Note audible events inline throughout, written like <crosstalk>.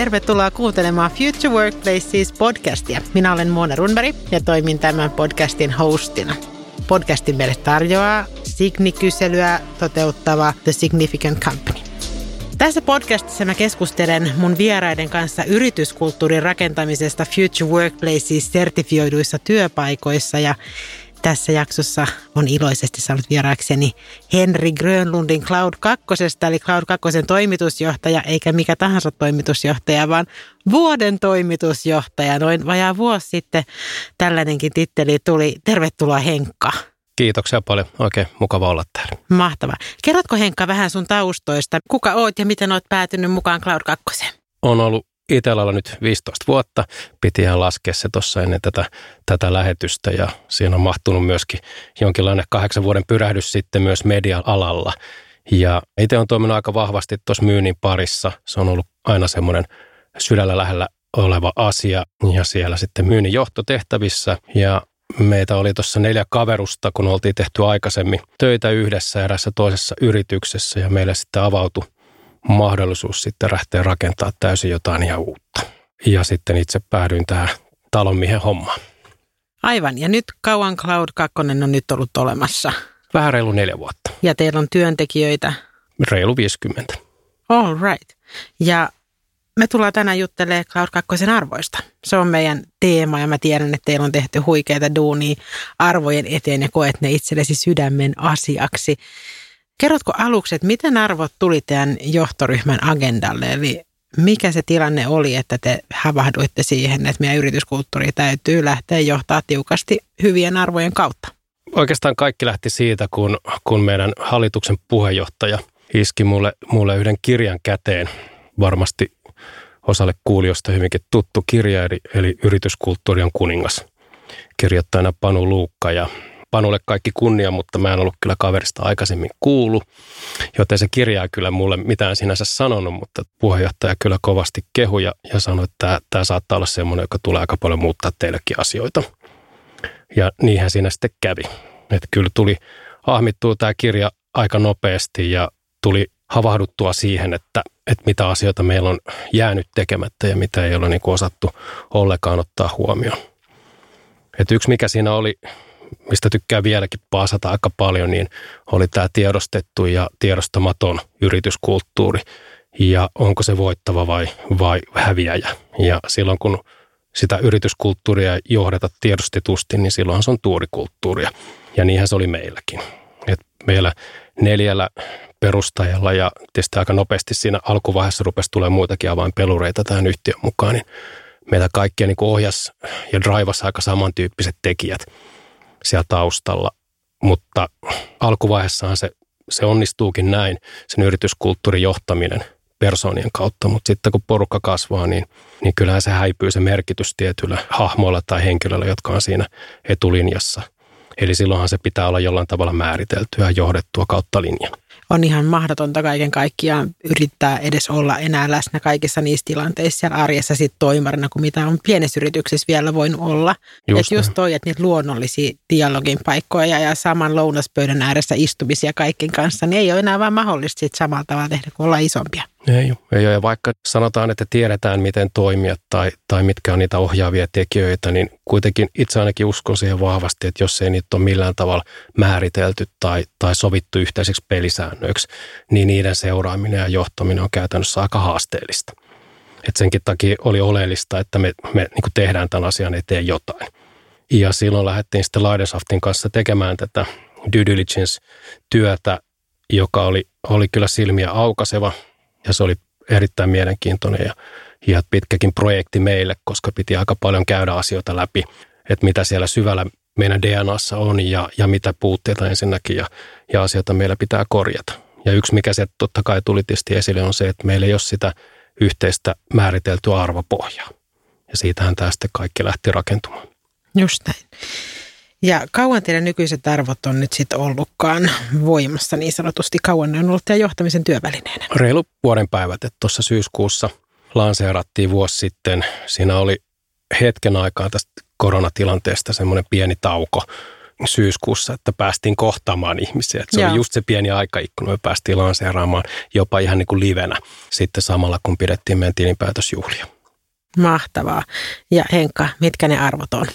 tervetuloa kuuntelemaan Future Workplaces podcastia. Minä olen Mona Runberg ja toimin tämän podcastin hostina. Podcastin meille tarjoaa Signi-kyselyä toteuttava The Significant Company. Tässä podcastissa mä keskustelen mun vieraiden kanssa yrityskulttuurin rakentamisesta Future Workplaces sertifioiduissa työpaikoissa ja tässä jaksossa on iloisesti saanut vieraakseni Henri Grönlundin Cloud 2, eli Cloud 2 toimitusjohtaja, eikä mikä tahansa toimitusjohtaja, vaan vuoden toimitusjohtaja. Noin vajaa vuosi sitten tällainenkin titteli tuli. Tervetuloa Henkka. Kiitoksia paljon. Oikein mukava olla täällä. Mahtavaa. Kerrotko Henkka vähän sun taustoista? Kuka oot ja miten oot päätynyt mukaan Cloud 2? On ollut Itellalla nyt 15 vuotta. Piti ihan laskea se tuossa ennen tätä, tätä lähetystä ja siinä on mahtunut myöskin jonkinlainen kahdeksan vuoden pyrähdys sitten myös media-alalla. Ja itse on toiminut aika vahvasti tuossa myynnin parissa. Se on ollut aina semmoinen sydällä lähellä oleva asia ja siellä sitten myynnin johtotehtävissä ja Meitä oli tuossa neljä kaverusta, kun oltiin tehty aikaisemmin töitä yhdessä erässä toisessa yrityksessä ja meille sitten avautui mahdollisuus sitten lähteä rakentaa täysin jotain ihan uutta. Ja sitten itse päädyin tähän talonmiehen hommaan. Aivan, ja nyt kauan Cloud 2 on nyt ollut olemassa? Vähän reilu neljä vuotta. Ja teillä on työntekijöitä? Reilu 50. All right. Ja me tullaan tänään juttelemaan Cloud 2 arvoista. Se on meidän teema ja mä tiedän, että teillä on tehty huikeita duunia arvojen eteen ja koet ne itsellesi sydämen asiaksi. Kerrotko aluksi, että miten arvot tuli teidän johtoryhmän agendalle? Eli mikä se tilanne oli, että te havahduitte siihen, että meidän yrityskulttuuri täytyy lähteä johtaa tiukasti hyvien arvojen kautta? Oikeastaan kaikki lähti siitä, kun, kun meidän hallituksen puheenjohtaja iski mulle, mulle yhden kirjan käteen. Varmasti osalle kuulijoista hyvinkin tuttu kirja, eli, eli Yrityskulttuuri on kuningas. Kirjoittajana Panu Luukka ja Panulle kaikki kunnia, mutta mä en ollut kyllä kaverista aikaisemmin kuulu, joten se kirjaa kyllä mulle mitään sinänsä sanonut, mutta puheenjohtaja kyllä kovasti kehui ja, ja sanoi, että tämä, saattaa olla semmoinen, joka tulee aika paljon muuttaa teillekin asioita. Ja niinhän siinä sitten kävi. Että kyllä tuli ahmittua tämä kirja aika nopeasti ja tuli havahduttua siihen, että, että mitä asioita meillä on jäänyt tekemättä ja mitä ei ole niin osattu ollenkaan ottaa huomioon. Et yksi mikä siinä oli, mistä tykkää vieläkin paasata aika paljon, niin oli tämä tiedostettu ja tiedostamaton yrityskulttuuri. Ja onko se voittava vai, vai häviäjä. Ja silloin kun sitä yrityskulttuuria johdata tiedostetusti, niin silloinhan se on tuurikulttuuria. Ja niinhän se oli meilläkin. Et meillä neljällä perustajalla ja tietysti aika nopeasti siinä alkuvaiheessa rupesi tulemaan muitakin avainpelureita tähän yhtiön mukaan, niin meitä kaikkia niin ohjas ja draivasi aika samantyyppiset tekijät siellä taustalla. Mutta alkuvaiheessahan se, se onnistuukin näin, sen yrityskulttuurin johtaminen persoonien kautta, mutta sitten kun porukka kasvaa, niin, niin kyllähän se häipyy se merkitys tietyllä hahmoilla tai henkilöillä, jotka on siinä etulinjassa. Eli silloinhan se pitää olla jollain tavalla määriteltyä ja johdettua kautta linjan on ihan mahdotonta kaiken kaikkiaan yrittää edes olla enää läsnä kaikissa niissä tilanteissa siellä arjessa sit toimarina, kuin mitä on pienessä yrityksessä vielä voinut olla. Just, että just toi, että niitä luonnollisia dialogin paikkoja ja saman lounaspöydän ääressä istumisia kaikkien kanssa, niin ei ole enää vaan mahdollista sit samalla tavalla tehdä, kun ollaan isompia. Ei. Ei ole. Ja vaikka sanotaan, että tiedetään, miten toimia tai, tai mitkä on niitä ohjaavia tekijöitä, niin kuitenkin itse ainakin uskon siihen vahvasti, että jos ei niitä ole millään tavalla määritelty tai, tai sovittu yhteiseksi pelisäännöiksi, niin niiden seuraaminen ja johtaminen on käytännössä aika haasteellista. Et senkin takia oli oleellista, että me, me niin tehdään tämän asian eteen jotain. Ja silloin lähdettiin sitten Laidesaftin kanssa tekemään tätä due diligence-työtä, joka oli, oli kyllä silmiä aukaseva – ja se oli erittäin mielenkiintoinen ja, ja pitkäkin projekti meille, koska piti aika paljon käydä asioita läpi, että mitä siellä syvällä meidän DNAssa on ja, ja mitä puutteita ensinnäkin ja, ja asioita meillä pitää korjata. Ja yksi, mikä se totta kai tuli tietysti esille, on se, että meillä ei ole sitä yhteistä määriteltyä arvopohjaa. Ja siitähän sitten kaikki lähti rakentumaan. Just näin. Ja kauan teidän nykyiset arvot on nyt sitten ollutkaan voimassa niin sanotusti? Kauan ne on ollut teidän johtamisen työvälineenä? Reilu vuoden päivät, että tuossa syyskuussa lanseerattiin vuosi sitten. Siinä oli hetken aikaa tästä koronatilanteesta semmoinen pieni tauko, syyskuussa, että päästiin kohtaamaan ihmisiä. Että se Joo. oli just se pieni aikaikkuna, me päästiin lanseeraamaan jopa ihan niin kuin livenä sitten samalla, kun pidettiin meidän tilinpäätösjuhlia. Mahtavaa. Ja Henkka, mitkä ne arvot on?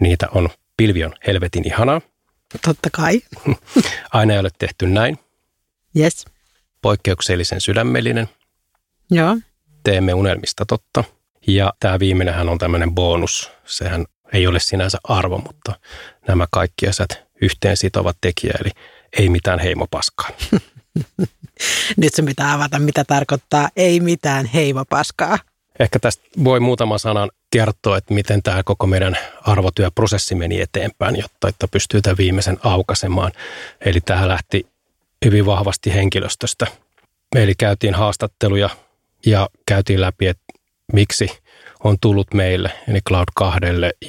Niitä on pilvi on helvetin ihanaa. Totta kai. <laughs> Aina ei ole tehty näin. Yes. Poikkeuksellisen sydämellinen. Joo. Teemme unelmista totta. Ja tämä viimeinenhän on tämmöinen bonus. Sehän ei ole sinänsä arvo, mutta nämä kaikki asiat yhteen sitovat tekijä, eli ei mitään heimopaskaa. <laughs> Nyt sun pitää avata, mitä tarkoittaa ei mitään heimopaskaa. Ehkä tästä voi muutama sanan kertoa, että miten tämä koko meidän arvotyöprosessi meni eteenpäin, jotta että pystyy tämän viimeisen aukaisemaan. Eli tähän lähti hyvin vahvasti henkilöstöstä. Eli käytiin haastatteluja ja käytiin läpi, että miksi on tullut meille, eli Cloud 2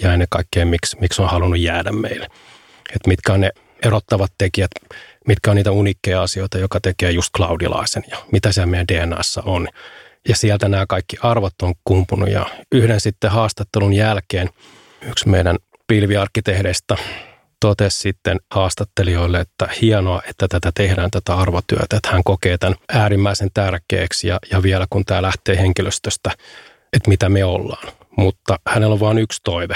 ja ennen kaikkea miksi, miksi on halunnut jäädä meille. Että mitkä on ne erottavat tekijät, mitkä on niitä unikkeja asioita, joka tekee just cloudilaisen ja mitä siellä meidän DNAssa on. Ja sieltä nämä kaikki arvot on kumpunut ja yhden sitten haastattelun jälkeen yksi meidän pilviarkkitehdeistä totesi sitten haastattelijoille, että hienoa, että tätä tehdään, tätä arvotyötä, että hän kokee tämän äärimmäisen tärkeäksi ja, ja vielä kun tämä lähtee henkilöstöstä, että mitä me ollaan. Mutta hänellä on vain yksi toive,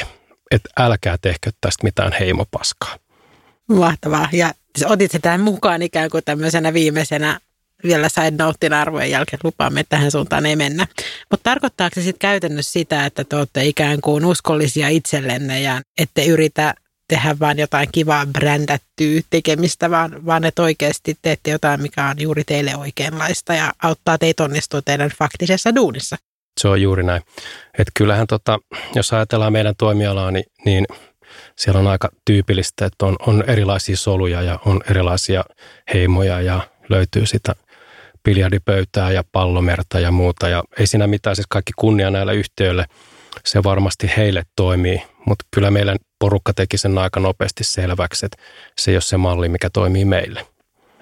että älkää tehkö tästä mitään heimopaskaa. Mahtavaa. Ja otit se tähän mukaan ikään kuin tämmöisenä viimeisenä vielä side notein arvojen jälkeen lupaamme, että tähän suuntaan ei mennä. Mutta tarkoittaako se sitten käytännössä sitä, että te olette ikään kuin uskollisia itsellenne ja ette yritä tehdä vaan jotain kivaa brändättyä tekemistä, vaan, vaan että oikeasti teette jotain, mikä on juuri teille oikeanlaista ja auttaa teitä onnistua teidän faktisessa duunissa. Se on juuri näin. Että kyllähän tota, jos ajatellaan meidän toimialaa, niin, niin siellä on aika tyypillistä, että on, on erilaisia soluja ja on erilaisia heimoja ja löytyy sitä biljardipöytää ja pallomerta ja muuta. Ja ei siinä mitään, siis kaikki kunnia näille yhtiöille, se varmasti heille toimii, mutta kyllä meidän porukka teki sen aika nopeasti selväksi, että se ei ole se malli, mikä toimii meille.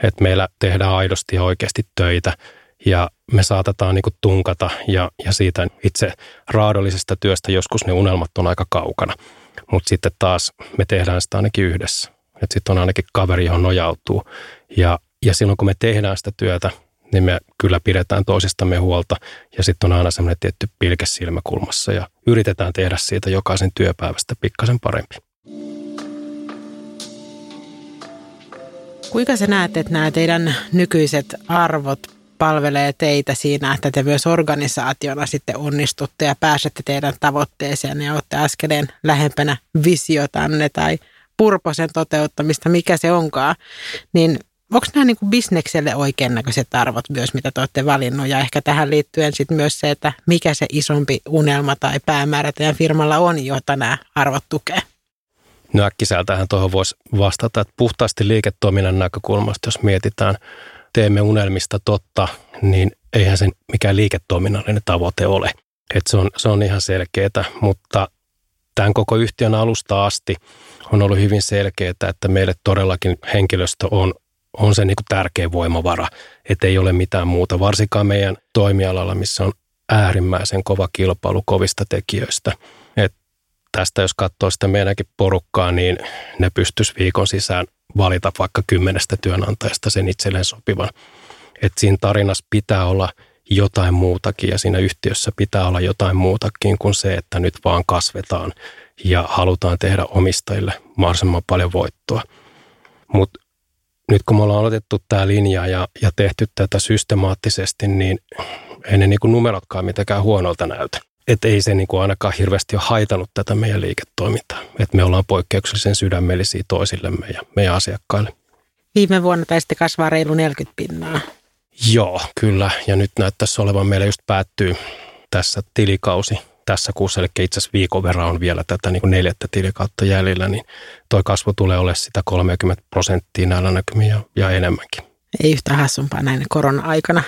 Että meillä tehdään aidosti ja oikeasti töitä ja me saatetaan niin tunkata ja, ja siitä itse raadollisesta työstä joskus ne unelmat on aika kaukana. Mutta sitten taas me tehdään sitä ainakin yhdessä. Sitten on ainakin kaveri, johon nojautuu. Ja, ja silloin kun me tehdään sitä työtä, niin me kyllä pidetään toisistamme huolta. Ja sitten on aina semmoinen tietty pilke silmäkulmassa ja yritetään tehdä siitä jokaisen työpäivästä pikkasen parempi. Kuinka sä näet, että nämä teidän nykyiset arvot palvelee teitä siinä, että te myös organisaationa sitten onnistutte ja pääsette teidän tavoitteeseen ja olette askeleen lähempänä visiotanne tai purposen toteuttamista, mikä se onkaan, niin onko nämä niin kuin bisnekselle oikein näköiset arvot myös, mitä te olette valinnut ja ehkä tähän liittyen sitten myös se, että mikä se isompi unelma tai päämäärä teidän firmalla on, jota nämä arvot tukee? No äkkiseltähän tuohon voisi vastata, että puhtaasti liiketoiminnan näkökulmasta, jos mietitään, teemme unelmista totta, niin eihän se mikään liiketoiminnallinen tavoite ole. Et se, on, se on ihan selkeää, mutta tämän koko yhtiön alusta asti on ollut hyvin selkeää, että meille todellakin henkilöstö on, on se niin kuin tärkeä voimavara, että ei ole mitään muuta, varsinkaan meidän toimialalla, missä on äärimmäisen kova kilpailu kovista tekijöistä. Et tästä jos katsoo sitä meidänkin porukkaa, niin ne pystyisi viikon sisään valita vaikka kymmenestä työnantajasta sen itselleen sopivan. Että siinä tarinassa pitää olla jotain muutakin ja siinä yhtiössä pitää olla jotain muutakin kuin se, että nyt vaan kasvetaan ja halutaan tehdä omistajille mahdollisimman paljon voittoa. Mutta nyt kun me ollaan aloitettu tämä linja ja, ja tehty tätä systemaattisesti, niin ei ne niinku numerotkaan mitenkään huonolta näytä. Että ei se niinku ainakaan hirveästi ole haitanut tätä meidän liiketoimintaa. Että me ollaan poikkeuksellisen sydämellisiä toisillemme ja meidän asiakkaille. Viime vuonna taisitte kasvaa reilu 40 pinnaa. Joo, kyllä. Ja nyt näyttäisi olevan meillä just päättyy tässä tilikausi tässä kuussa, eli itse asiassa viikon verran on vielä tätä niin kuin neljättä tilikautta jäljellä, niin toi kasvu tulee olemaan sitä 30 prosenttia näillä näkymin ja, ja enemmänkin. Ei yhtään hassumpaa näin korona-aikana.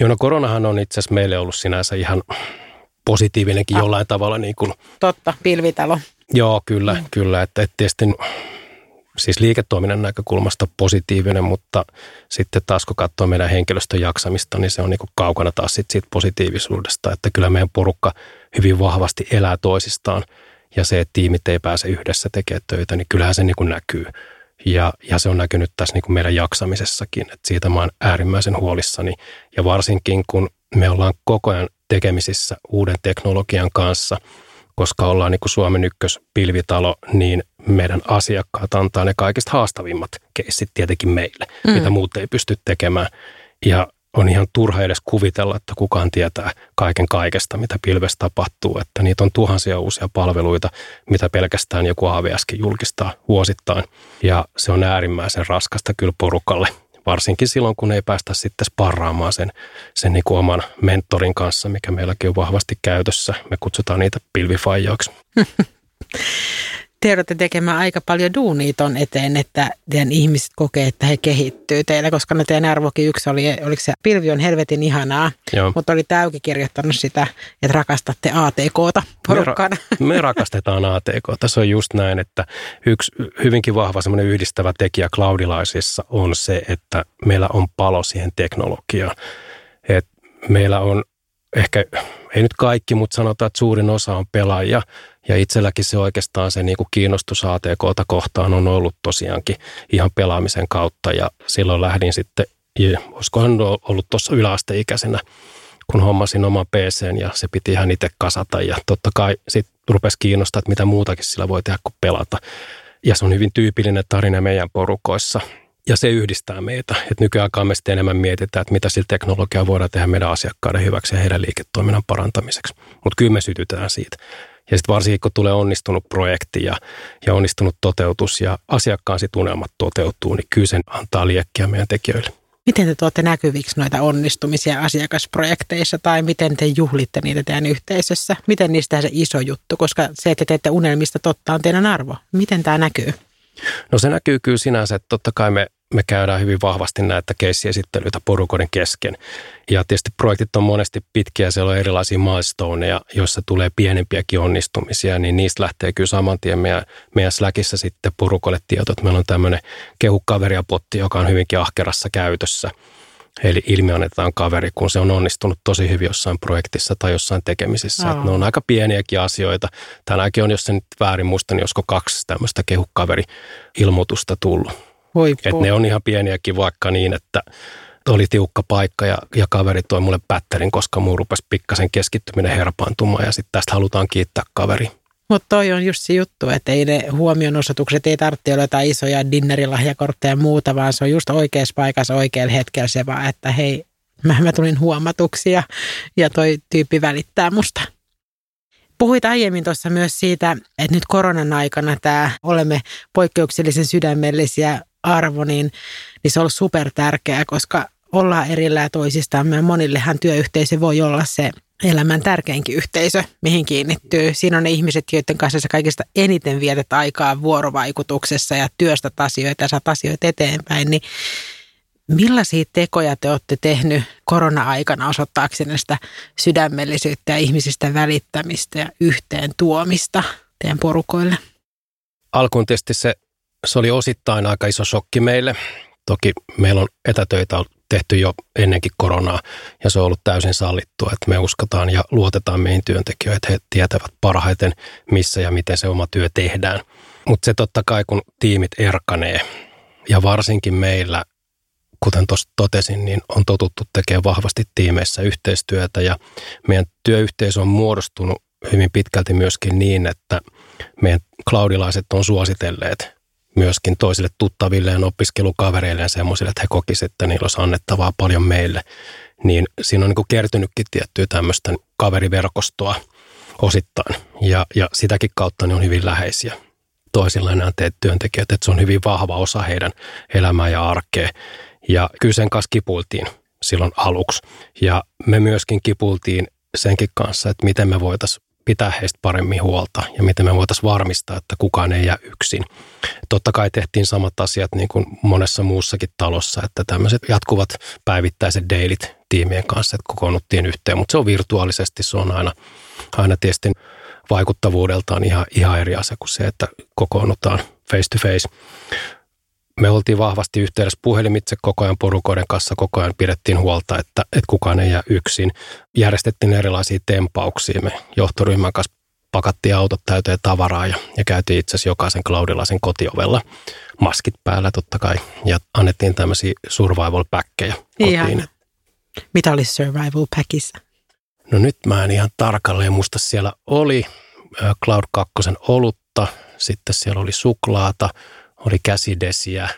Joo, no koronahan on itse asiassa meille ollut sinänsä ihan positiivinenkin ah. jollain tavalla. Niin kuin, Totta, pilvitalo. Joo, kyllä, mm. kyllä. Että, että tietysti siis liiketoiminnan näkökulmasta positiivinen, mutta sitten taas kun katsoo meidän henkilöstön jaksamista, niin se on niin kuin kaukana taas sit siitä positiivisuudesta, että kyllä meidän porukka hyvin vahvasti elää toisistaan ja se, että tiimit ei pääse yhdessä tekemään töitä, niin kyllähän se niin kuin näkyy. Ja, ja se on näkynyt tässä niin kuin meidän jaksamisessakin, että siitä mä oon äärimmäisen huolissani. Ja varsinkin kun me ollaan koko ajan tekemisissä uuden teknologian kanssa, koska ollaan niin kuin Suomen ykköspilvitalo, niin meidän asiakkaat antaa ne kaikista haastavimmat keissit tietenkin meille, mm. mitä muut ei pysty tekemään. Ja on ihan turha edes kuvitella, että kukaan tietää kaiken kaikesta, mitä pilvessä tapahtuu. Että niitä on tuhansia uusia palveluita, mitä pelkästään joku AVSkin julkistaa vuosittain. Ja se on äärimmäisen raskasta kyllä porukalle, varsinkin silloin, kun ei päästä sitten sparraamaan sen, sen niin kuin oman mentorin kanssa, mikä meilläkin on vahvasti käytössä. Me kutsutaan niitä pilvifaijoiksi. <laughs> te joudutte tekemään aika paljon duunia ton eteen, että teidän ihmiset kokee, että he kehittyy teille, koska no teidän arvokin yksi oli, oliko se pilvi on helvetin ihanaa, Joo. mutta oli täykin kirjoittanut sitä, että rakastatte ATKta porukkaan. Me, ra- me rakastetaan ATKta, se on just näin, että yksi hyvinkin vahva semmoinen yhdistävä tekijä cloudilaisissa on se, että meillä on palo siihen teknologiaan. Et meillä on ehkä, ei nyt kaikki, mutta sanotaan, että suurin osa on pelaajia, ja itselläkin se oikeastaan se niin kuin kiinnostus ATKta kohtaan on ollut tosiaankin ihan pelaamisen kautta ja silloin lähdin sitten, olisikohan ollut tuossa yläasteikäisenä, kun hommasin oman PCn ja se piti ihan itse kasata ja totta kai sitten rupesi kiinnostaa, että mitä muutakin sillä voi tehdä kuin pelata. Ja se on hyvin tyypillinen tarina meidän porukoissa. Ja se yhdistää meitä. Että nykyään me sitten enemmän mietitään, että mitä sillä teknologiaa voidaan tehdä meidän asiakkaiden hyväksi ja heidän liiketoiminnan parantamiseksi. Mutta kyllä me sytytään siitä. Ja sitten varsinkin kun tulee onnistunut projekti ja, ja onnistunut toteutus ja asiakkaan sit unelmat toteutuu, niin kyllä sen antaa liekkiä meidän tekijöille. Miten te tuotte näkyviksi noita onnistumisia asiakasprojekteissa tai miten te juhlitte niitä teidän yhteisössä? Miten niistä se iso juttu, koska se, että teette unelmista totta on teidän arvo. Miten tämä näkyy? No se näkyy kyllä sinänsä, että totta kai me me käydään hyvin vahvasti näitä keissiesittelyitä porukoiden kesken. Ja tietysti projektit on monesti pitkiä, siellä on erilaisia milestoneja, joissa tulee pienempiäkin onnistumisia, niin niistä lähtee kyllä saman tien meidän, meidän Slackissa sitten porukolle että Meillä on tämmöinen kehukaveria-potti, joka on hyvinkin ahkerassa käytössä. Eli ilmiannetaan kaveri, kun se on onnistunut tosi hyvin jossain projektissa tai jossain tekemisissä. Oh. ne on aika pieniäkin asioita. Tänäänkin on, jos se nyt väärin muista, niin olisiko kaksi tämmöistä kehukaveri-ilmoitusta tullut että ne on ihan pieniäkin vaikka niin, että oli tiukka paikka ja, ja kaveri toi mulle pätterin, koska muu rupesi pikkasen keskittyminen herpaantumaan ja sitten tästä halutaan kiittää kaveri. Mutta toi on just se juttu, että ei ne huomionosoitukset ei tarvitse olla jotain isoja dinnerilahjakortteja ja muuta, vaan se on just oikeassa paikassa oikealla hetkellä se vaan, että hei, mä, mä tulin huomatuksi ja, ja toi tyyppi välittää musta. Puhuit aiemmin tuossa myös siitä, että nyt koronan aikana tämä olemme poikkeuksellisen sydämellisiä arvo, niin, niin se on ollut super tärkeää, koska ollaan erillään toisistamme monillehan työyhteisö voi olla se elämän tärkeinkin yhteisö, mihin kiinnittyy. Siinä on ne ihmiset, joiden kanssa sä kaikista eniten vietät aikaa vuorovaikutuksessa ja työstät asioita ja saat asioita eteenpäin, niin millaisia tekoja te olette tehnyt korona-aikana osoittaaksenne sitä sydämellisyyttä ja ihmisistä välittämistä ja yhteen tuomista teidän porukoille? Alkuun tietysti se se oli osittain aika iso shokki meille. Toki meillä on etätöitä tehty jo ennenkin koronaa ja se on ollut täysin sallittua, että me uskotaan ja luotetaan meihin työntekijöihin, että he tietävät parhaiten missä ja miten se oma työ tehdään. Mutta se totta kai kun tiimit erkanee ja varsinkin meillä, kuten tuossa totesin, niin on totuttu tekemään vahvasti tiimeissä yhteistyötä ja meidän työyhteisö on muodostunut hyvin pitkälti myöskin niin, että meidän cloudilaiset on suositelleet myöskin toisille tuttavilleen, opiskelukavereille ja semmoisille, että he kokisivat, että niillä olisi annettavaa paljon meille. Niin siinä on niin kertynytkin tiettyä tämmöistä kaveriverkostoa osittain. Ja, ja sitäkin kautta ne on hyvin läheisiä toisilla nämä teet työntekijät, että se on hyvin vahva osa heidän elämää ja arkea. Ja kyllä sen kanssa kipultiin silloin aluksi. Ja me myöskin kipultiin senkin kanssa, että miten me voitaisiin pitää heistä paremmin huolta ja miten me voitaisiin varmistaa, että kukaan ei jää yksin. Totta kai tehtiin samat asiat niin kuin monessa muussakin talossa, että tämmöiset jatkuvat päivittäiset deilit tiimien kanssa, että kokoonnuttiin yhteen, mutta se on virtuaalisesti, se on aina, aina tietysti vaikuttavuudeltaan ihan, ihan eri asia kuin se, että kokoonnutaan face to face me oltiin vahvasti yhteydessä puhelimitse koko ajan porukoiden kanssa, koko ajan pidettiin huolta, että, että kukaan ei jää yksin. Järjestettiin erilaisia tempauksia, me johtoryhmän kanssa pakattiin autot täyteen tavaraa ja, ja käytiin itse asiassa jokaisen klaudilaisen kotiovella maskit päällä totta kai. Ja annettiin tämmöisiä survival packkejä kotiin. Ihan. Mitä oli survival packissa? No nyt mä en ihan tarkalleen muista. Siellä oli Cloud 2 olutta, sitten siellä oli suklaata, oli käsidesiä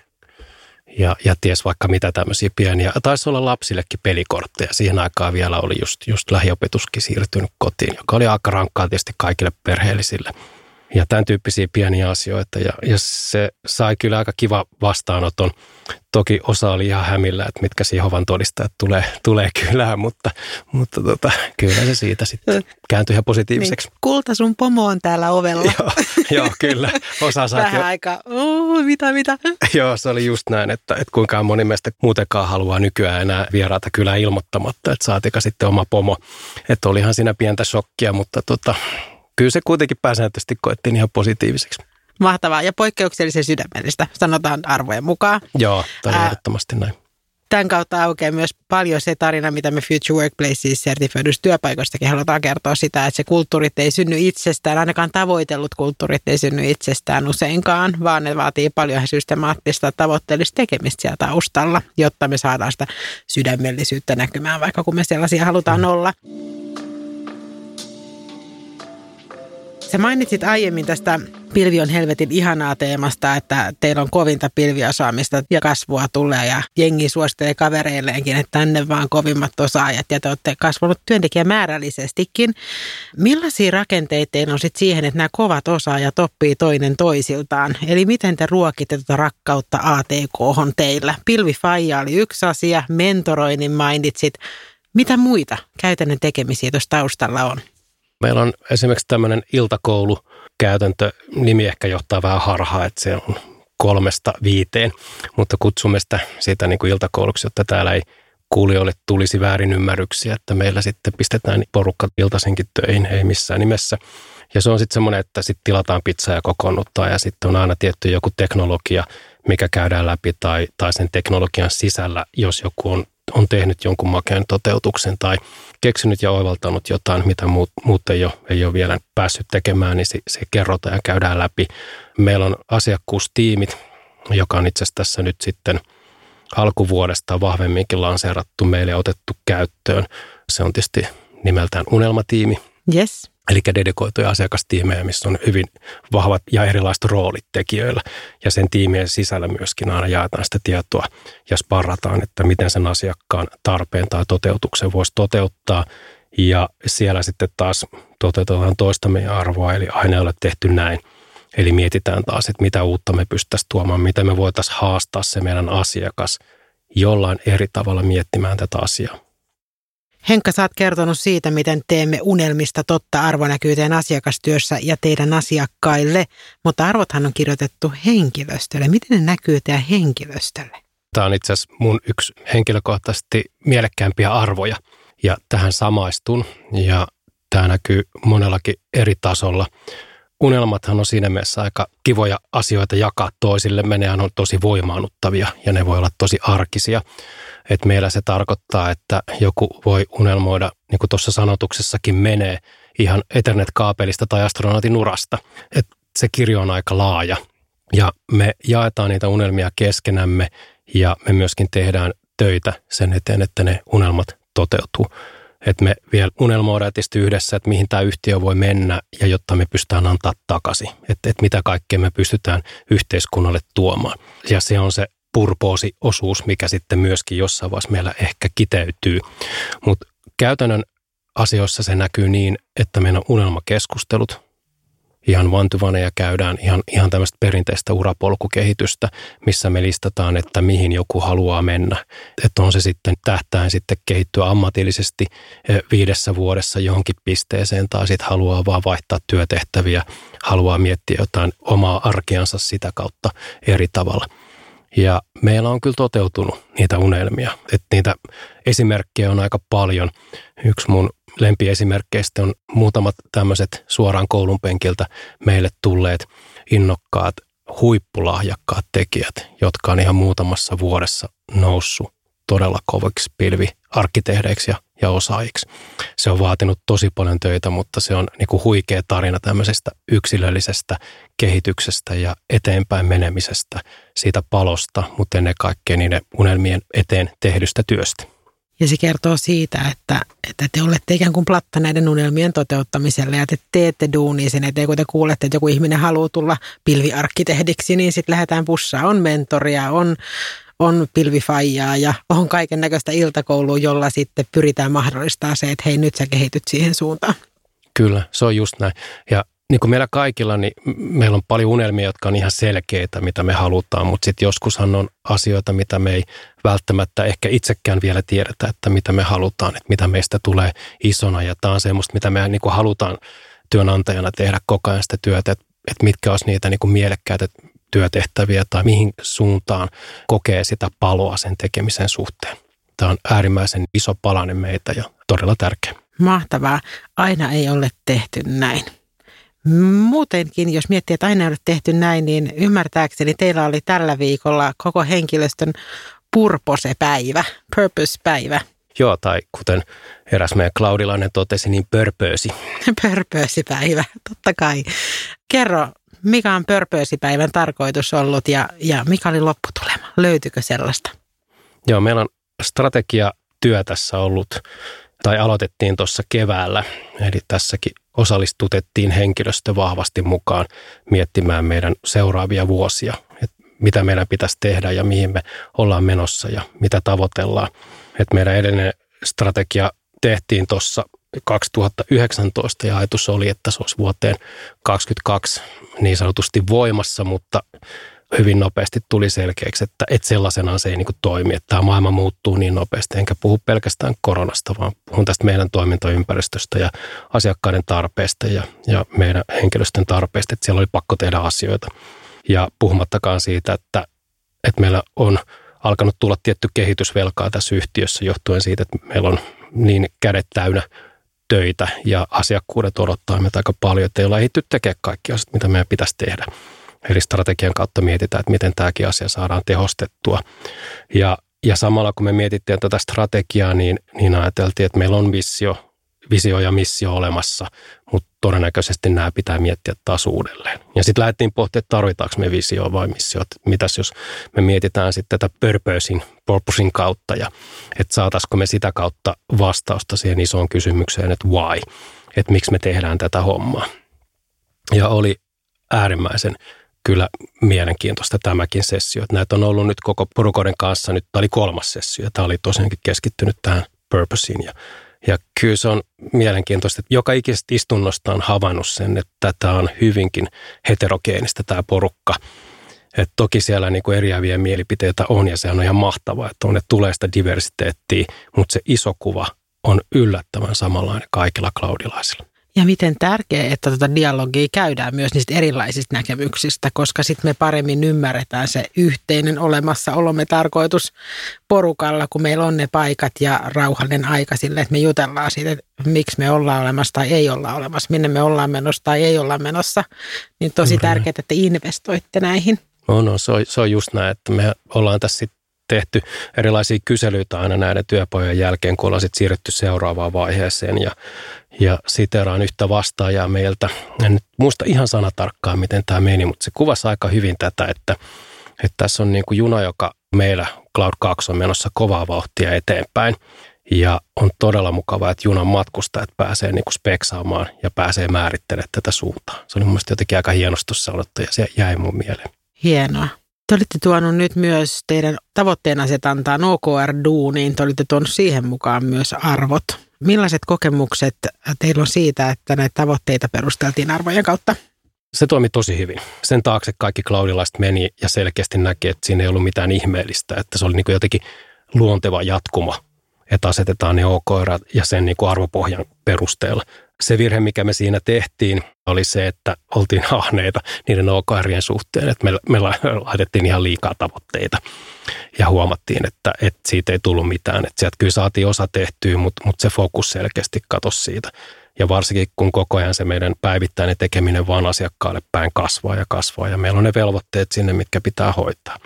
ja, ja ties vaikka mitä tämmöisiä pieniä. Taisi olla lapsillekin pelikortteja. Siihen aikaan vielä oli just, just lähiopetuskin siirtynyt kotiin, joka oli aika rankkaa tietysti kaikille perheellisille – ja tämän tyyppisiä pieniä asioita. Ja, ja se sai kyllä aika kiva vastaanoton. Toki osa oli ihan hämillä, että mitkä Jehovan todistajat tulee, tulee kylään, mutta, mutta tota, kyllä se siitä sitten kääntyi ihan positiiviseksi. Niin. Kulta, sun pomo on täällä ovella. joo, joo, kyllä. Osa Vähän jo... aika, oh, mitä, mitä? <laughs> joo, se oli just näin, että, että kuinka moni meistä muutenkaan haluaa nykyään enää vieraata kyllä ilmoittamatta, että saatika sitten oma pomo. Että olihan siinä pientä shokkia, mutta tota, kyllä se kuitenkin pääsääntöisesti koettiin ihan positiiviseksi. Mahtavaa ja poikkeuksellisen sydämellistä, sanotaan arvojen mukaan. Joo, tämä on ehdottomasti näin. Tämän kautta aukeaa myös paljon se tarina, mitä me Future Workplaces sertifioidusta työpaikoistakin halutaan kertoa sitä, että se kulttuurit ei synny itsestään, ainakaan tavoitellut kulttuurit ei synny itsestään useinkaan, vaan ne vaatii paljon systemaattista tavoitteellista tekemistä siellä taustalla, jotta me saadaan sitä sydämellisyyttä näkymään, vaikka kun me sellaisia halutaan mm. olla. Sä mainitsit aiemmin tästä pilvi on helvetin ihanaa teemasta, että teillä on kovinta pilviosaamista ja kasvua tulee ja jengi suosittelee kavereilleenkin, että tänne vaan kovimmat osaajat ja te olette kasvanut työntekijämäärällisestikin. Millaisia rakenteita teillä on sitten siihen, että nämä kovat osaajat oppii toinen toisiltaan? Eli miten te ruokitte tuota rakkautta ATK teillä? Pilvifaija oli yksi asia, mentoroinnin mainitsit. Mitä muita käytännön tekemisiä tuossa taustalla on? Meillä on esimerkiksi tämmöinen iltakoulukäytäntö, nimi ehkä johtaa vähän harhaa, että se on kolmesta viiteen, mutta kutsumme sitä siitä niin kuin iltakouluksi, jotta täällä ei kuulijoille tulisi väärinymmärryksiä, että meillä sitten pistetään porukka iltaisinkin töihin, ei missään nimessä. Ja se on sitten semmoinen, että sitten tilataan pizzaa ja kokoonnuttaa ja sitten on aina tietty joku teknologia, mikä käydään läpi tai, tai sen teknologian sisällä, jos joku on on tehnyt jonkun makeen toteutuksen tai keksinyt ja oivaltanut jotain, mitä muut, muut ei, ole, ei ole vielä päässyt tekemään, niin se, se kerrotaan ja käydään läpi. Meillä on asiakkuustiimit, joka on itse asiassa tässä nyt sitten alkuvuodesta vahvemminkin lanseerattu meille otettu käyttöön. Se on tietysti nimeltään unelmatiimi. Yes. Eli dedikoituja asiakastiimejä, missä on hyvin vahvat ja erilaiset roolit tekijöillä. Ja sen tiimien sisällä myöskin aina jaetaan sitä tietoa ja sparrataan, että miten sen asiakkaan tarpeen tai toteutuksen voisi toteuttaa. Ja siellä sitten taas toteutetaan toista meidän arvoa, eli aina ei ole tehty näin. Eli mietitään taas, että mitä uutta me pystyttäisiin tuomaan, miten me voitaisiin haastaa se meidän asiakas jollain eri tavalla miettimään tätä asiaa. Henkka, sä oot kertonut siitä, miten teemme unelmista totta arvo näkyy teidän asiakastyössä ja teidän asiakkaille, mutta arvothan on kirjoitettu henkilöstölle. Miten ne näkyy teidän henkilöstölle? Tämä on itse asiassa mun yksi henkilökohtaisesti mielekkäämpiä arvoja ja tähän samaistun ja tämä näkyy monellakin eri tasolla. Unelmathan on siinä mielessä aika kivoja asioita jakaa toisille. Menehän on tosi voimaannuttavia ja ne voi olla tosi arkisia. Et meillä se tarkoittaa, että joku voi unelmoida, niin kuin tuossa sanotuksessakin menee, ihan Ethernet-kaapelista tai astronautin urasta. Et se kirjo on aika laaja ja me jaetaan niitä unelmia keskenämme ja me myöskin tehdään töitä sen eteen, että ne unelmat toteutuu että me vielä unelmoidaan tietysti yhdessä, että mihin tämä yhtiö voi mennä ja jotta me pystytään antaa takaisin, että, että mitä kaikkea me pystytään yhteiskunnalle tuomaan. Ja se on se purpoosi-osuus, mikä sitten myöskin jossain vaiheessa meillä ehkä kiteytyy. Mutta käytännön asioissa se näkyy niin, että meidän unelmakeskustelut, ihan vantuvaneja käydään ihan, ihan tämmöistä perinteistä urapolkukehitystä, missä me listataan, että mihin joku haluaa mennä. Että on se sitten tähtäin sitten kehittyä ammatillisesti eh, viidessä vuodessa johonkin pisteeseen tai sitten haluaa vaan vaihtaa työtehtäviä, haluaa miettiä jotain omaa arkeansa sitä kautta eri tavalla. Ja meillä on kyllä toteutunut niitä unelmia. Että niitä esimerkkejä on aika paljon. Yksi mun lempiesimerkkeistä on muutamat tämmöiset suoraan koulun penkiltä meille tulleet innokkaat, huippulahjakkaat tekijät, jotka on ihan muutamassa vuodessa noussut todella koviksi pilviarkkitehdeiksi ja, ja osaajiksi. Se on vaatinut tosi paljon töitä, mutta se on niin kuin huikea tarina tämmöisestä yksilöllisestä kehityksestä ja eteenpäin menemisestä, siitä palosta, mutta ennen kaikkea niiden unelmien eteen tehdystä työstä. Ja se kertoo siitä, että, että te olette ikään kuin platta näiden unelmien toteuttamiselle ja te teette duunia sen eteen, kun te kuulette, että joku ihminen haluaa tulla pilviarkkitehdiksi, niin sitten lähdetään bussaa. On mentoria, on, on pilvifaijaa ja on kaiken näköistä iltakoulua, jolla sitten pyritään mahdollistaa se, että hei nyt sä kehityt siihen suuntaan. Kyllä, se on just näin. Ja niin kuin meillä kaikilla, niin meillä on paljon unelmia, jotka on ihan selkeitä, mitä me halutaan, mutta sitten joskushan on asioita, mitä me ei välttämättä ehkä itsekään vielä tiedetä, että mitä me halutaan, että mitä meistä tulee isona. Ja tämä on semmoista, mitä me niin kuin halutaan työnantajana tehdä koko ajan sitä työtä, että, että mitkä olisi niitä niin kuin mielekkäitä työtehtäviä tai mihin suuntaan kokee sitä paloa sen tekemisen suhteen. Tämä on äärimmäisen iso palanen meitä ja todella tärkeä. Mahtavaa. Aina ei ole tehty näin. Muutenkin, jos miettii, että aina ei ole tehty näin, niin ymmärtääkseni teillä oli tällä viikolla koko henkilöstön purpose-päivä, purpose-päivä. Joo, tai kuten eräs meidän Klaudilainen totesi, niin pörpöösi. <laughs> pörpöösipäivä, totta kai. Kerro, mikä on pörpöösipäivän tarkoitus ollut ja, ja mikä oli lopputulema? Löytyykö sellaista? Joo, meillä on strategiatyö tässä ollut, tai aloitettiin tuossa keväällä, eli tässäkin osallistutettiin henkilöstö vahvasti mukaan miettimään meidän seuraavia vuosia, että mitä meidän pitäisi tehdä ja mihin me ollaan menossa ja mitä tavoitellaan. Että meidän edellinen strategia tehtiin tuossa 2019 ja ajatus oli, että se olisi vuoteen 2022 niin sanotusti voimassa, mutta hyvin nopeasti tuli selkeäksi, että, että sellaisenaan se ei niin toimi, että tämä maailma muuttuu niin nopeasti, enkä puhu pelkästään koronasta, vaan puhun tästä meidän toimintaympäristöstä ja asiakkaiden tarpeista ja, ja meidän henkilöstön tarpeista, että siellä oli pakko tehdä asioita. Ja puhumattakaan siitä, että, että meillä on alkanut tulla tietty kehitysvelkaa tässä yhtiössä johtuen siitä, että meillä on niin kädet täynnä töitä ja asiakkuudet odottaa meitä aika paljon, että ei olla ehditty tekemään kaikki asiat, mitä meidän pitäisi tehdä. Eli strategian kautta mietitään, että miten tämäkin asia saadaan tehostettua. Ja, ja samalla kun me mietittiin tätä strategiaa, niin, niin ajateltiin, että meillä on visio, visio ja missio olemassa, mutta todennäköisesti nämä pitää miettiä taas uudelleen. Ja sitten lähdettiin pohtimaan, että tarvitaanko me visio vai missio. Että mitäs jos me mietitään sitten tätä purposein, purposein kautta ja että saataisiko me sitä kautta vastausta siihen isoon kysymykseen, että why, että miksi me tehdään tätä hommaa. Ja oli äärimmäisen kyllä mielenkiintoista tämäkin sessio. Että näitä on ollut nyt koko porukoiden kanssa, nyt tämä oli kolmas sessio ja tämä oli tosiaankin keskittynyt tähän purposeen ja ja kyllä se on mielenkiintoista, että joka ikisestä istunnosta on havainnut sen, että tämä on hyvinkin heterogeenistä tämä porukka. Et toki siellä niin kuin eriäviä mielipiteitä on ja se on ihan mahtavaa, että on, että tulee sitä diversiteettiä, mutta se iso kuva on yllättävän samanlainen kaikilla klaudilaisilla. Ja miten tärkeää, että tuota dialogia käydään myös niistä erilaisista näkemyksistä, koska sitten me paremmin ymmärretään se yhteinen olemassaolomme tarkoitus porukalla, kun meillä on ne paikat ja rauhallinen aika sille, että me jutellaan siitä, että miksi me ollaan olemassa tai ei olla olemassa, minne me ollaan menossa tai ei olla menossa. Niin tosi tärkeää, että te investoitte näihin. No, no se, on, se on just näin, että me ollaan tässä sit tehty erilaisia kyselyitä aina näiden työpajojen jälkeen, kun ollaan sitten siirrytty seuraavaan vaiheeseen ja, ja siteraan yhtä vastaajaa meiltä. En nyt muista ihan sanatarkkaan, miten tämä meni, mutta se kuvasi aika hyvin tätä, että, että tässä on niin kuin juna, joka meillä Cloud 2 on menossa kovaa vauhtia eteenpäin. Ja on todella mukavaa, että junan matkustajat pääsee niin kuin speksaamaan ja pääsee määrittelemään tätä suuntaa. Se oli mun jotenkin aika hienosti sanottu ja se jäi mun mieleen. Hienoa. Te olitte tuonut nyt myös teidän tavoitteen asetantaan OKR-duuniin. Te olitte tuonut siihen mukaan myös arvot. Millaiset kokemukset teillä on siitä, että näitä tavoitteita perusteltiin arvojen kautta? Se toimi tosi hyvin. Sen taakse kaikki cloudilaiset meni ja selkeästi näki, että siinä ei ollut mitään ihmeellistä. Että se oli niin jotenkin luonteva jatkuma, että asetetaan ne OKR ja sen niin arvopohjan perusteella se virhe, mikä me siinä tehtiin, oli se, että oltiin ahneita niiden OKRien suhteen, että me, me laitettiin ihan liikaa tavoitteita ja huomattiin, että, että siitä ei tullut mitään. Että sieltä kyllä saatiin osa tehtyä, mutta, mutta se fokus selkeästi katosi siitä. Ja varsinkin kun koko ajan se meidän päivittäinen tekeminen vaan asiakkaalle päin kasvaa ja kasvaa ja meillä on ne velvoitteet sinne, mitkä pitää hoitaa.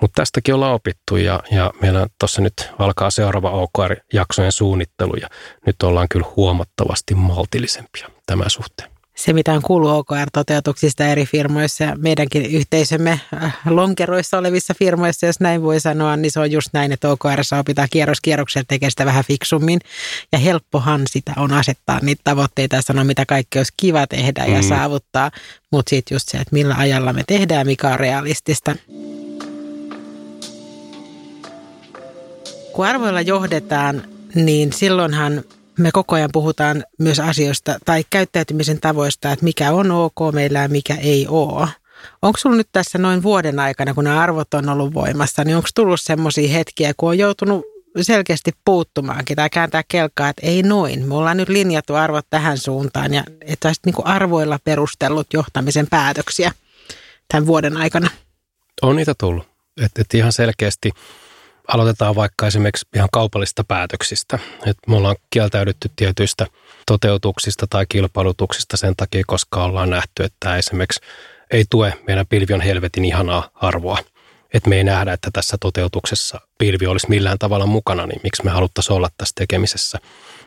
Mutta tästäkin ollaan opittu ja, ja meillä tuossa nyt alkaa seuraava OKR-jaksojen suunnittelu ja nyt ollaan kyllä huomattavasti maltillisempia tämän suhteen se, mitä on kuullut OKR-toteutuksista eri firmoissa ja meidänkin yhteisömme äh, lonkeroissa olevissa firmoissa, jos näin voi sanoa, niin se on just näin, että OKR opitaan kierros kierroksella tekee sitä vähän fiksummin. Ja helppohan sitä on asettaa niitä tavoitteita ja sanoa, mitä kaikki olisi kiva tehdä ja mm. saavuttaa, mutta sitten just se, että millä ajalla me tehdään, mikä on realistista. Kun arvoilla johdetaan, niin silloinhan me koko ajan puhutaan myös asioista tai käyttäytymisen tavoista, että mikä on ok meillä ja mikä ei ole. Onko sinulla nyt tässä noin vuoden aikana, kun nämä arvot on ollut voimassa, niin onko tullut sellaisia hetkiä, kun on joutunut selkeästi puuttumaankin tai kääntää kelkaa, että ei noin. Me ollaan nyt linjattu arvot tähän suuntaan ja että olisit niin arvoilla perustellut johtamisen päätöksiä tämän vuoden aikana. On niitä tullut. Että et ihan selkeästi aloitetaan vaikka esimerkiksi ihan kaupallista päätöksistä. Et me ollaan kieltäydytty tietyistä toteutuksista tai kilpailutuksista sen takia, koska ollaan nähty, että esimerkiksi ei tue meidän pilvion helvetin ihanaa arvoa. Että me ei nähdä, että tässä toteutuksessa pilvi olisi millään tavalla mukana, niin miksi me haluttaisiin olla tässä tekemisessä.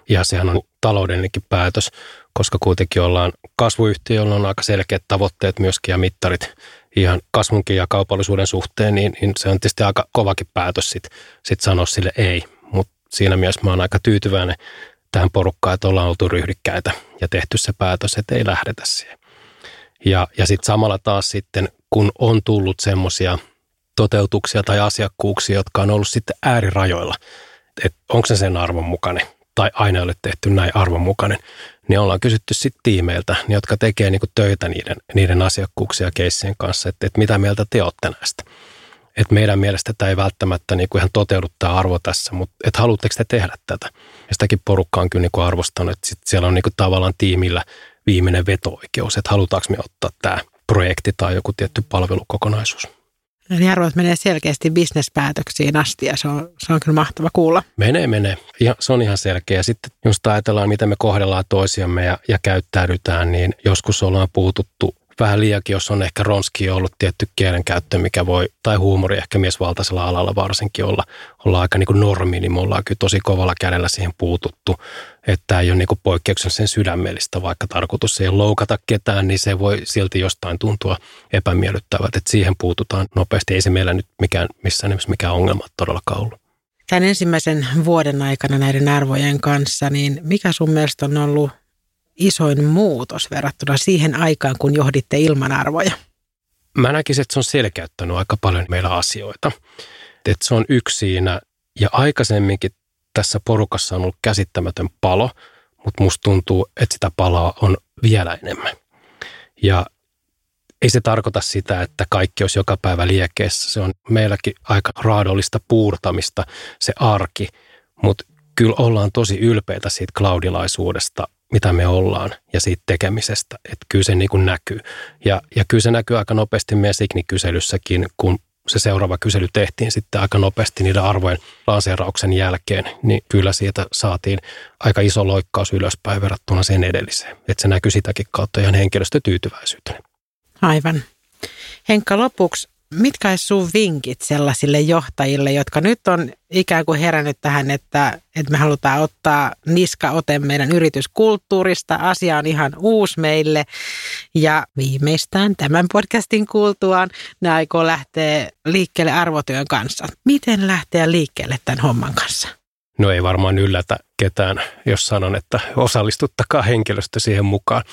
Ja sehän on taloudellinenkin päätös, koska kuitenkin ollaan kasvuyhtiö, jolla on aika selkeät tavoitteet myöskin ja mittarit ihan kasvunkin ja kaupallisuuden suhteen, niin, niin se on tietysti aika kovakin päätös sitten sit sanoa sille ei. Mutta siinä mielessä mä oon aika tyytyväinen tähän porukkaan, että ollaan oltu ryhdikkäitä ja tehty se päätös, että ei lähdetä siihen. Ja, ja sitten samalla taas sitten, kun on tullut semmoisia toteutuksia tai asiakkuuksia, jotka on ollut sitten äärirajoilla, että onko se sen arvon mukainen tai aina ei ole tehty näin arvonmukainen, niin ollaan kysytty sitten tiimeiltä, jotka tekee niinku töitä niiden, niiden asiakkuuksia keissien kanssa, että, että mitä mieltä te olette näistä. Et meidän mielestä tämä ei välttämättä niinku ihan toteudu tämä arvo tässä, mutta et haluatteko te tehdä tätä? Ja sitäkin porukka on kyllä niinku arvostanut, että sit siellä on niinku tavallaan tiimillä viimeinen veto-oikeus, että halutaanko me ottaa tämä projekti tai joku tietty palvelukokonaisuus. Eli arvot menee selkeästi bisnespäätöksiin asti ja se on, se on kyllä mahtava kuulla. Menee, menee. Ja se on ihan selkeä. Sitten just ajatellaan, miten me kohdellaan toisiamme ja, ja käyttäydytään, niin joskus ollaan puututtu vähän liiakin, jos on ehkä ronski ollut tietty kielenkäyttö, mikä voi, tai huumori ehkä miesvaltaisella alalla varsinkin olla, olla aika niin kuin normi, niin me ollaan kyllä tosi kovalla kädellä siihen puututtu, että ei ole niin poikkeuksellisen sydämellistä, vaikka tarkoitus ei loukata ketään, niin se voi silti jostain tuntua epämiellyttävältä, että siihen puututaan nopeasti. Ei se meillä nyt mikään, missään nimessä mikään ongelma todellakaan ollut. Tämän ensimmäisen vuoden aikana näiden arvojen kanssa, niin mikä sun mielestä on ollut isoin muutos verrattuna siihen aikaan, kun johditte ilman arvoja? Mä näkisin, että se on selkeyttänyt aika paljon meillä asioita. Että se on yksi siinä, ja aikaisemminkin tässä porukassa on ollut käsittämätön palo, mutta musta tuntuu, että sitä palaa on vielä enemmän. Ja ei se tarkoita sitä, että kaikki olisi joka päivä liekkeessä. Se on meilläkin aika raadollista puurtamista, se arki, mutta kyllä ollaan tosi ylpeitä siitä klaudilaisuudesta mitä me ollaan ja siitä tekemisestä. Että kyllä se niin kuin näkyy. Ja, ja kyllä se näkyy aika nopeasti meidän Signi-kyselyssäkin, kun se seuraava kysely tehtiin sitten aika nopeasti niiden arvojen lanseerauksen jälkeen, niin kyllä siitä saatiin aika iso loikkaus ylöspäin verrattuna sen edelliseen. Että se näkyy sitäkin kautta ihan henkilöstötyytyväisyyteen. Aivan. Henkka, lopuksi mitkä olisi sun vinkit sellaisille johtajille, jotka nyt on ikään kuin herännyt tähän, että, että me halutaan ottaa niskaote meidän yrityskulttuurista. Asia on ihan uusi meille ja viimeistään tämän podcastin kuultuaan ne aikoo lähteä liikkeelle arvotyön kanssa. Miten lähteä liikkeelle tämän homman kanssa? No ei varmaan yllätä ketään, jos sanon, että osallistuttakaa henkilöstö siihen mukaan.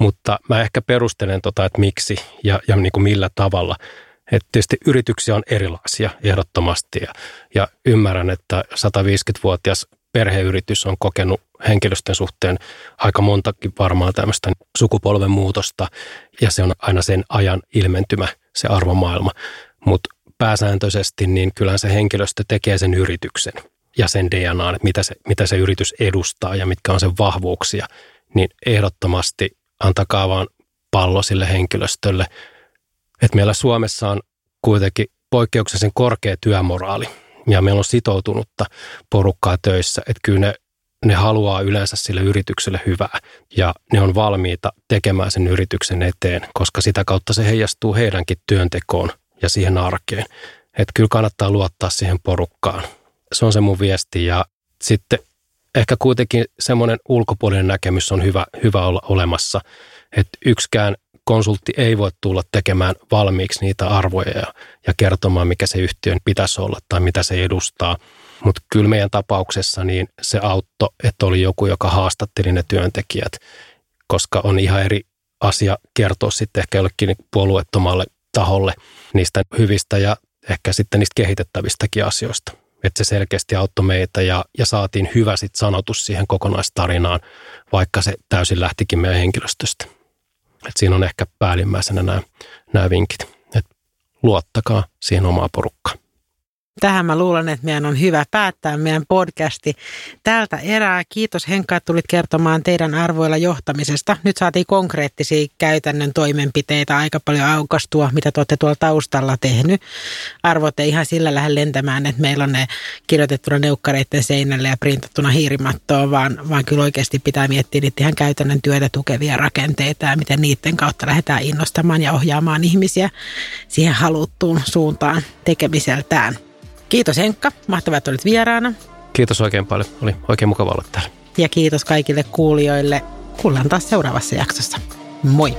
Mutta mä ehkä perustelen tota, että miksi ja, ja niin kuin millä tavalla – että tietysti yrityksiä on erilaisia ehdottomasti ja, ja ymmärrän, että 150-vuotias perheyritys on kokenut henkilöstön suhteen aika montakin varmaan tämmöistä sukupolven muutosta ja se on aina sen ajan ilmentymä, se arvomaailma. Mutta pääsääntöisesti niin kyllä se henkilöstö tekee sen yrityksen ja sen DNAn, että mitä se, mitä se yritys edustaa ja mitkä on sen vahvuuksia, niin ehdottomasti antakaa vaan pallo sille henkilöstölle – että meillä Suomessa on kuitenkin poikkeuksellisen korkea työmoraali ja meillä on sitoutunutta porukkaa töissä, että kyllä ne, ne haluaa yleensä sille yritykselle hyvää ja ne on valmiita tekemään sen yrityksen eteen, koska sitä kautta se heijastuu heidänkin työntekoon ja siihen arkeen. Että kyllä kannattaa luottaa siihen porukkaan. Se on se mun viesti ja sitten ehkä kuitenkin semmoinen ulkopuolinen näkemys on hyvä, hyvä olla olemassa, että yksikään konsultti ei voi tulla tekemään valmiiksi niitä arvoja ja, ja kertomaan, mikä se yhtiön pitäisi olla tai mitä se edustaa. Mutta kyllä meidän tapauksessa niin se auttoi, että oli joku, joka haastatteli ne työntekijät, koska on ihan eri asia kertoa sitten ehkä jollekin puolueettomalle taholle niistä hyvistä ja ehkä sitten niistä kehitettävistäkin asioista. Että se selkeästi auttoi meitä ja, ja saatiin hyvä sit sanotus siihen kokonaistarinaan, vaikka se täysin lähtikin meidän henkilöstöstä. Et siinä on ehkä päällimmäisenä nämä, nämä vinkit, että luottakaa siihen omaa porukkaan tähän mä luulen, että meidän on hyvä päättää meidän podcasti tältä erää. Kiitos Henkka, että tulit kertomaan teidän arvoilla johtamisesta. Nyt saatiin konkreettisia käytännön toimenpiteitä aika paljon aukastua, mitä te olette tuolla taustalla tehnyt. Arvot ei ihan sillä lähde lentämään, että meillä on ne kirjoitettuna neukkareiden seinälle ja printattuna hiirimattoon, vaan, vaan kyllä oikeasti pitää miettiä niitä ihan käytännön työtä tukevia rakenteita ja miten niiden kautta lähdetään innostamaan ja ohjaamaan ihmisiä siihen haluttuun suuntaan tekemiseltään. Kiitos Henkka, mahtavaa, että olit vieraana. Kiitos oikein paljon, oli oikein mukava olla täällä. Ja kiitos kaikille kuulijoille. Kuullaan taas seuraavassa jaksossa. Moi!